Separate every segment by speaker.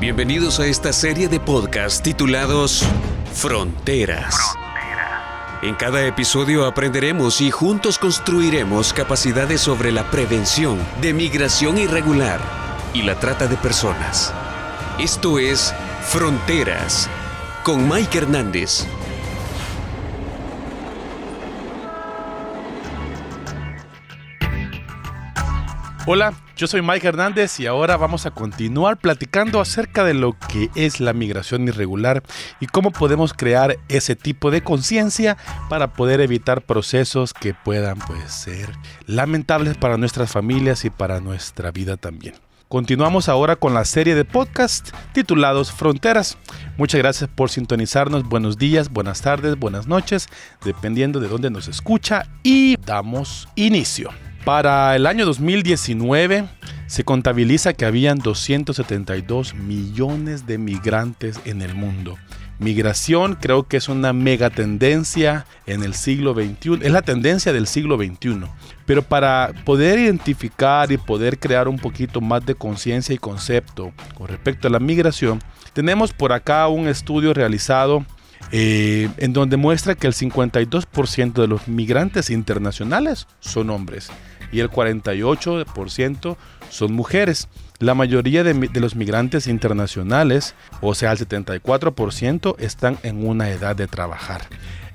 Speaker 1: Bienvenidos a esta serie de podcasts titulados Fronteras. En cada episodio aprenderemos y juntos construiremos capacidades sobre la prevención de migración irregular y la trata de personas. Esto es Fronteras con Mike Hernández.
Speaker 2: Hola, yo soy Mike Hernández y ahora vamos a continuar platicando acerca de lo que es la migración irregular y cómo podemos crear ese tipo de conciencia para poder evitar procesos que puedan pues, ser lamentables para nuestras familias y para nuestra vida también. Continuamos ahora con la serie de podcast titulados Fronteras. Muchas gracias por sintonizarnos. Buenos días, buenas tardes, buenas noches, dependiendo de dónde nos escucha y damos inicio. Para el año 2019 se contabiliza que habían 272 millones de migrantes en el mundo. Migración creo que es una mega tendencia en el siglo XXI, es la tendencia del siglo XXI. Pero para poder identificar y poder crear un poquito más de conciencia y concepto con respecto a la migración, tenemos por acá un estudio realizado eh, en donde muestra que el 52% de los migrantes internacionales son hombres y el 48% son mujeres. La mayoría de, los migrantes internacionales, o sea, el 74%, están en una edad de trabajar.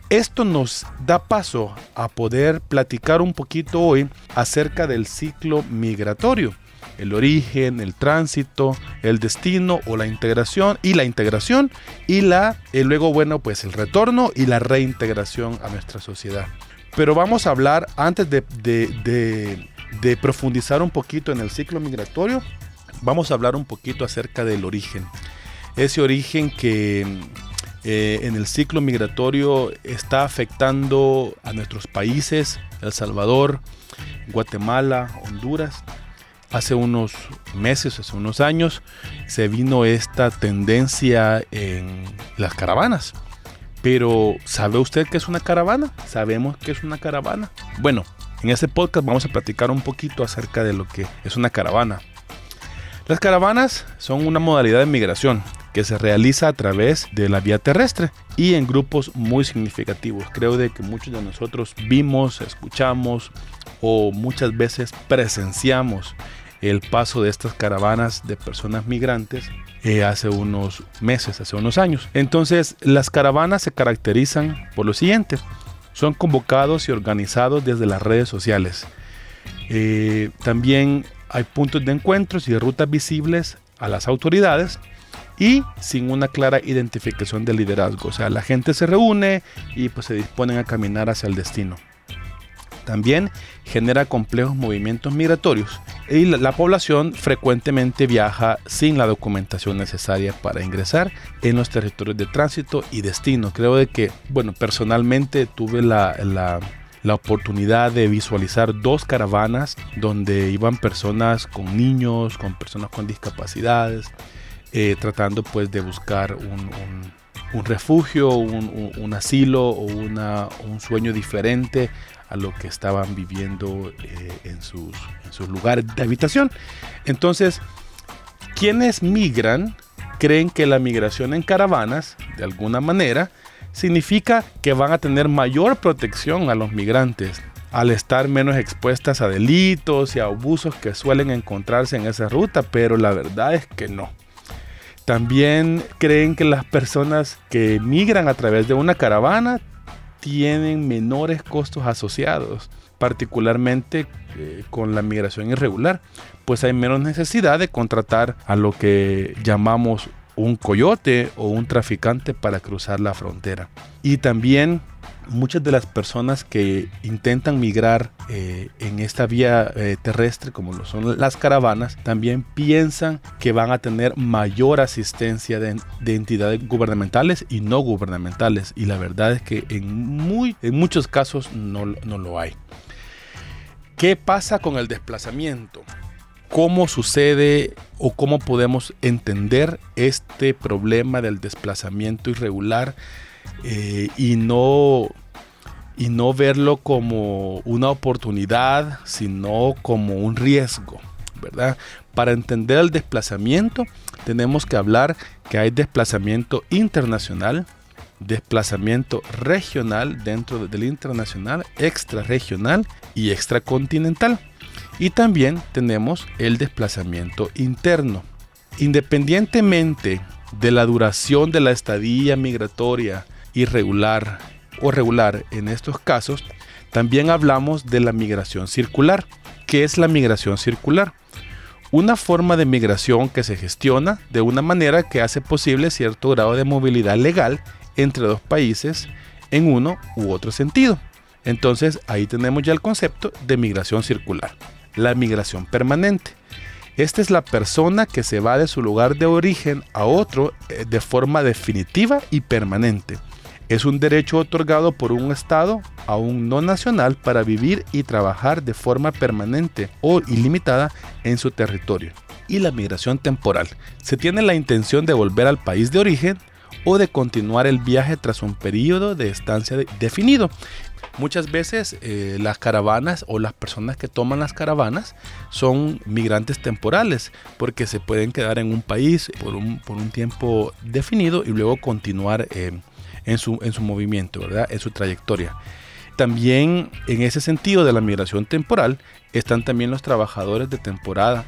Speaker 2: Esto nos da paso a poder platicar un poquito hoy acerca del ciclo migratorio el origen, el tránsito, el destino o la integración y la integración y la y luego bueno pues el retorno y la reintegración a nuestra sociedad. Pero vamos a hablar, antes de, profundizar un poquito en el ciclo migratorio, vamos a hablar un poquito acerca del origen. Ese origen que eh, en el ciclo migratorio está afectando a nuestros países, El Salvador, Guatemala, Honduras. Hace unos meses, hace unos años, se vino esta tendencia en las caravanas. Pero, ¿sabe usted qué es una caravana? ¿Sabemos qué es una caravana? Bueno, en este podcast vamos a platicar un poquito acerca de lo que es una caravana. Las caravanas son una modalidad de migración que se realiza a través de la vía terrestre y en grupos muy significativos. Creo de que muchos de nosotros vimos, escuchamos o muchas veces presenciamos el paso de estas caravanas de personas migrantes eh, hace unos meses, hace unos años. Entonces, las caravanas se caracterizan por lo siguiente. Son convocados y organizados desde las redes sociales. Eh, también hay puntos de encuentros y rutas visibles a las autoridades y sin una clara identificación de liderazgo. O sea, la gente se reúne y pues se disponen a caminar hacia el destino. También genera complejos movimientos migratorios y la, población frecuentemente viaja sin la documentación necesaria para ingresar en los territorios de tránsito y destino. Creo de que, bueno, personalmente tuve la, la oportunidad de visualizar dos caravanas donde iban personas con niños, con personas con discapacidades, eh, tratando pues de buscar un, un, refugio, un, un, asilo o una, un sueño diferente a lo que estaban viviendo eh, en, sus, en sus lugares de habitación. Entonces, quienes migran creen que la migración en caravanas, de alguna manera, significa que van a tener mayor protección a los migrantes al estar menos expuestas a delitos y a abusos que suelen encontrarse en esa ruta, pero la verdad es que no. También creen que las personas que migran a través de una caravana tienen menores costos asociados, particularmente eh, con la migración irregular, pues hay menos necesidad de contratar a lo que llamamos un coyote o un traficante para cruzar la frontera. Y también muchas de las personas que intentan migrar eh, en esta vía eh, terrestre, como lo son las caravanas, también piensan que van a tener mayor asistencia de, entidades gubernamentales y no gubernamentales. Y la verdad es que en, muy, en muchos casos no, no lo hay. ¿Qué pasa con el desplazamiento? ¿Cómo sucede o cómo podemos entender este problema del desplazamiento irregular? Eh, y, no, y no verlo como una oportunidad, sino como un riesgo. ¿verdad? Para entender el desplazamiento, tenemos que hablar que hay desplazamiento internacional, desplazamiento regional dentro del internacional, extrarregional y extracontinental. Y también tenemos el desplazamiento interno. Independientemente de la duración de la estadía migratoria irregular o regular en estos casos, también hablamos de la migración circular. ¿Qué es la migración circular? Una forma de migración que se gestiona de una manera que hace posible cierto grado de movilidad legal entre dos países en uno u otro sentido. Entonces ahí tenemos ya el concepto de migración circular. La migración permanente. Esta es la persona que se va de su lugar de origen a otro eh, de forma definitiva y permanente. Es un derecho otorgado por un Estado a un no nacional para vivir y trabajar de forma permanente o ilimitada en su territorio. Y la migración temporal. Se tiene la intención de volver al país de origen o de continuar el viaje tras un periodo de estancia definido. Muchas veces eh, las caravanas o las personas que toman las caravanas son migrantes temporales porque se pueden quedar en un país por un, tiempo definido y luego continuar eh, en, su, en su movimiento, ¿verdad? en su trayectoria. También en ese sentido de la migración temporal están también los trabajadores de temporada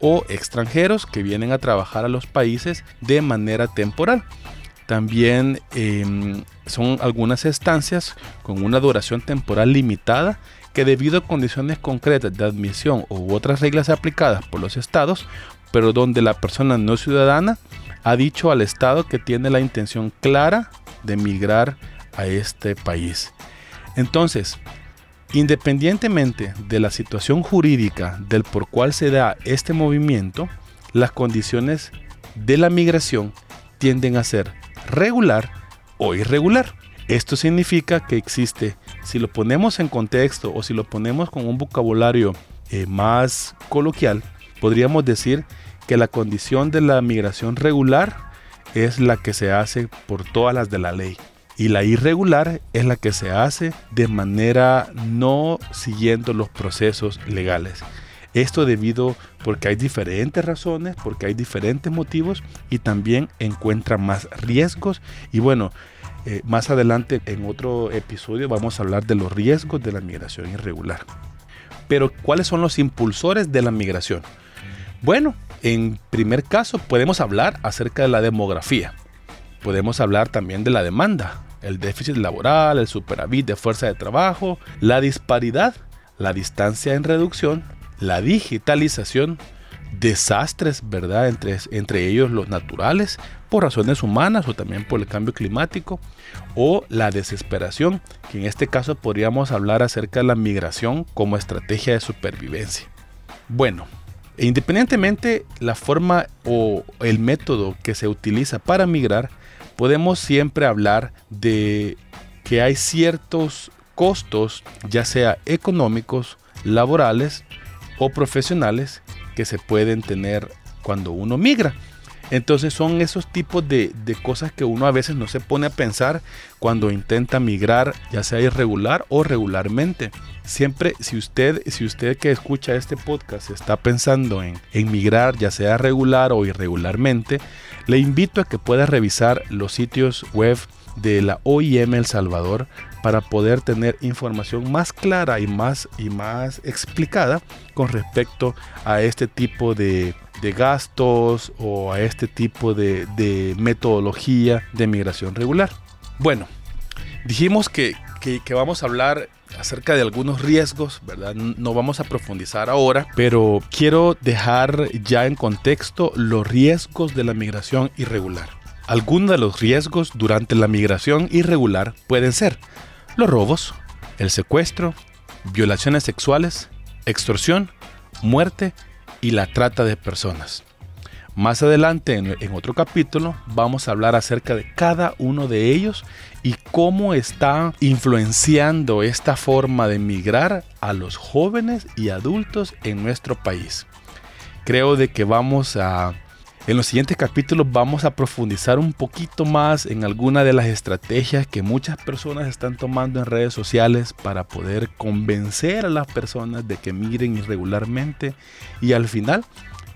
Speaker 2: o extranjeros que vienen a trabajar a los países de manera temporal. También em, son algunas estancias con una duración temporal limitada que debido a condiciones concretas de admisión u otras reglas aplicadas por los estados, pero donde la persona no ciudadana ha dicho al estado que tiene la intención clara de emigrar a este país. Entonces, independientemente de la situación jurídica del por cual se da este movimiento, las condiciones de la migración tienden a ser regular o irregular. Esto significa que existe, si lo ponemos en contexto o si lo ponemos con un vocabulario eh, más coloquial, podríamos decir que la condición de la migración regular es la que se hace por todas las de la ley y la irregular es la que se hace de manera no siguiendo los procesos legales. Esto debido porque hay diferentes razones, porque hay diferentes motivos y también encuentra más riesgos. Y bueno, eh, más adelante en otro episodio vamos a hablar de los riesgos de la migración irregular. Pero ¿cuáles son los impulsores de la migración? Bueno, en primer caso podemos hablar acerca de la demografía. Podemos hablar también de la demanda, el déficit laboral, el superávit de fuerza de trabajo, la disparidad, la distancia en reducción la digitalización, desastres, ¿verdad? Entre, entre ellos los naturales, por razones humanas o también por el cambio climático, o la desesperación, que en este caso podríamos hablar acerca de la migración como estrategia de supervivencia. Bueno, independientemente la forma o el método que se utiliza para migrar, podemos siempre hablar de que hay ciertos costos, ya sea económicos, laborales o profesionales que se pueden tener cuando uno migra. Entonces son esos tipos de, cosas que uno a veces no se pone a pensar cuando intenta migrar, ya sea irregular o regularmente. Siempre, si usted, si usted que escucha este podcast está pensando en, en migrar, ya sea regular o irregularmente, le invito a que pueda revisar los sitios web de la OIM El Salvador para poder tener información más clara y más, y más explicada con respecto a este tipo de, gastos o a este tipo de, metodología de migración regular. Bueno, dijimos que, que, vamos a hablar acerca de algunos riesgos, ¿verdad? No vamos a profundizar ahora, pero quiero dejar ya en contexto los riesgos de la migración irregular. Algunos de los riesgos durante la migración irregular pueden ser los robos, el secuestro, violaciones sexuales, extorsión, muerte y la trata de personas. Más adelante en, otro capítulo vamos a hablar acerca de cada uno de ellos y cómo está influenciando esta forma de migrar a los jóvenes y adultos en nuestro país. Creo de que vamos a En los siguientes capítulos vamos a profundizar un poquito más en alguna de las estrategias que muchas personas están tomando en redes sociales para poder convencer a las personas de que migren irregularmente y al final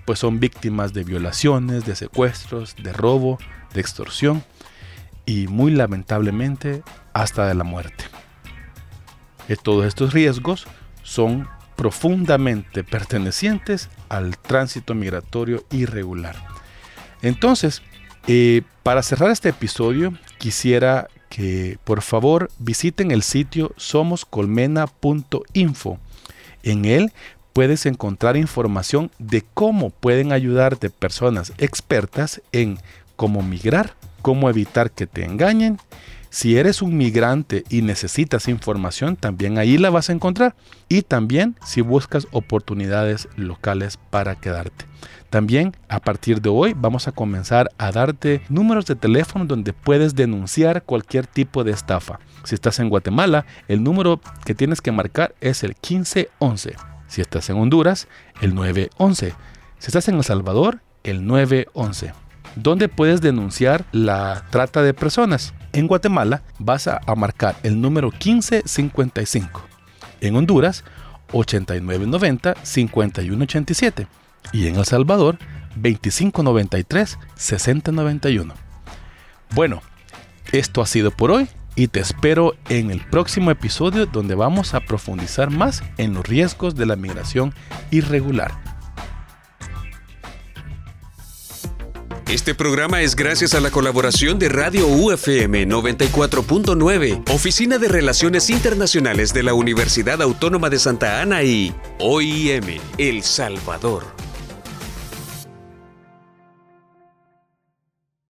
Speaker 2: pues son víctimas de violaciones, de secuestros, de robo, de extorsión y muy lamentablemente hasta de la muerte. Y todos estos riesgos son profundamente pertenecientes al tránsito migratorio irregular. Entonces, eh, para cerrar este episodio, quisiera que por favor visiten el sitio somoscolmena.info. En él puedes encontrar información de cómo pueden ayudarte personas expertas en cómo migrar, cómo evitar que te engañen. Si eres un migrante y necesitas información, también ahí la vas a encontrar. Y también si buscas oportunidades locales para quedarte. También a partir de hoy vamos a comenzar a darte números de teléfono donde puedes denunciar cualquier tipo de estafa. Si estás en Guatemala, el número que tienes que marcar es el 1511. Si estás en Honduras, el 911. Si estás en El Salvador, el 911. ¿Dónde puedes denunciar la trata de personas? En Guatemala vas a, marcar el número 1555. En Honduras, 8990-5187 y en El Salvador 2593 6091. Bueno, esto ha sido por hoy y te espero en el próximo episodio donde vamos a profundizar más en los riesgos de la migración irregular.
Speaker 1: Este programa es gracias a la colaboración de Radio UFM 94.9, Oficina de Relaciones Internacionales de la Universidad Autónoma de Santa Ana y OIM El Salvador.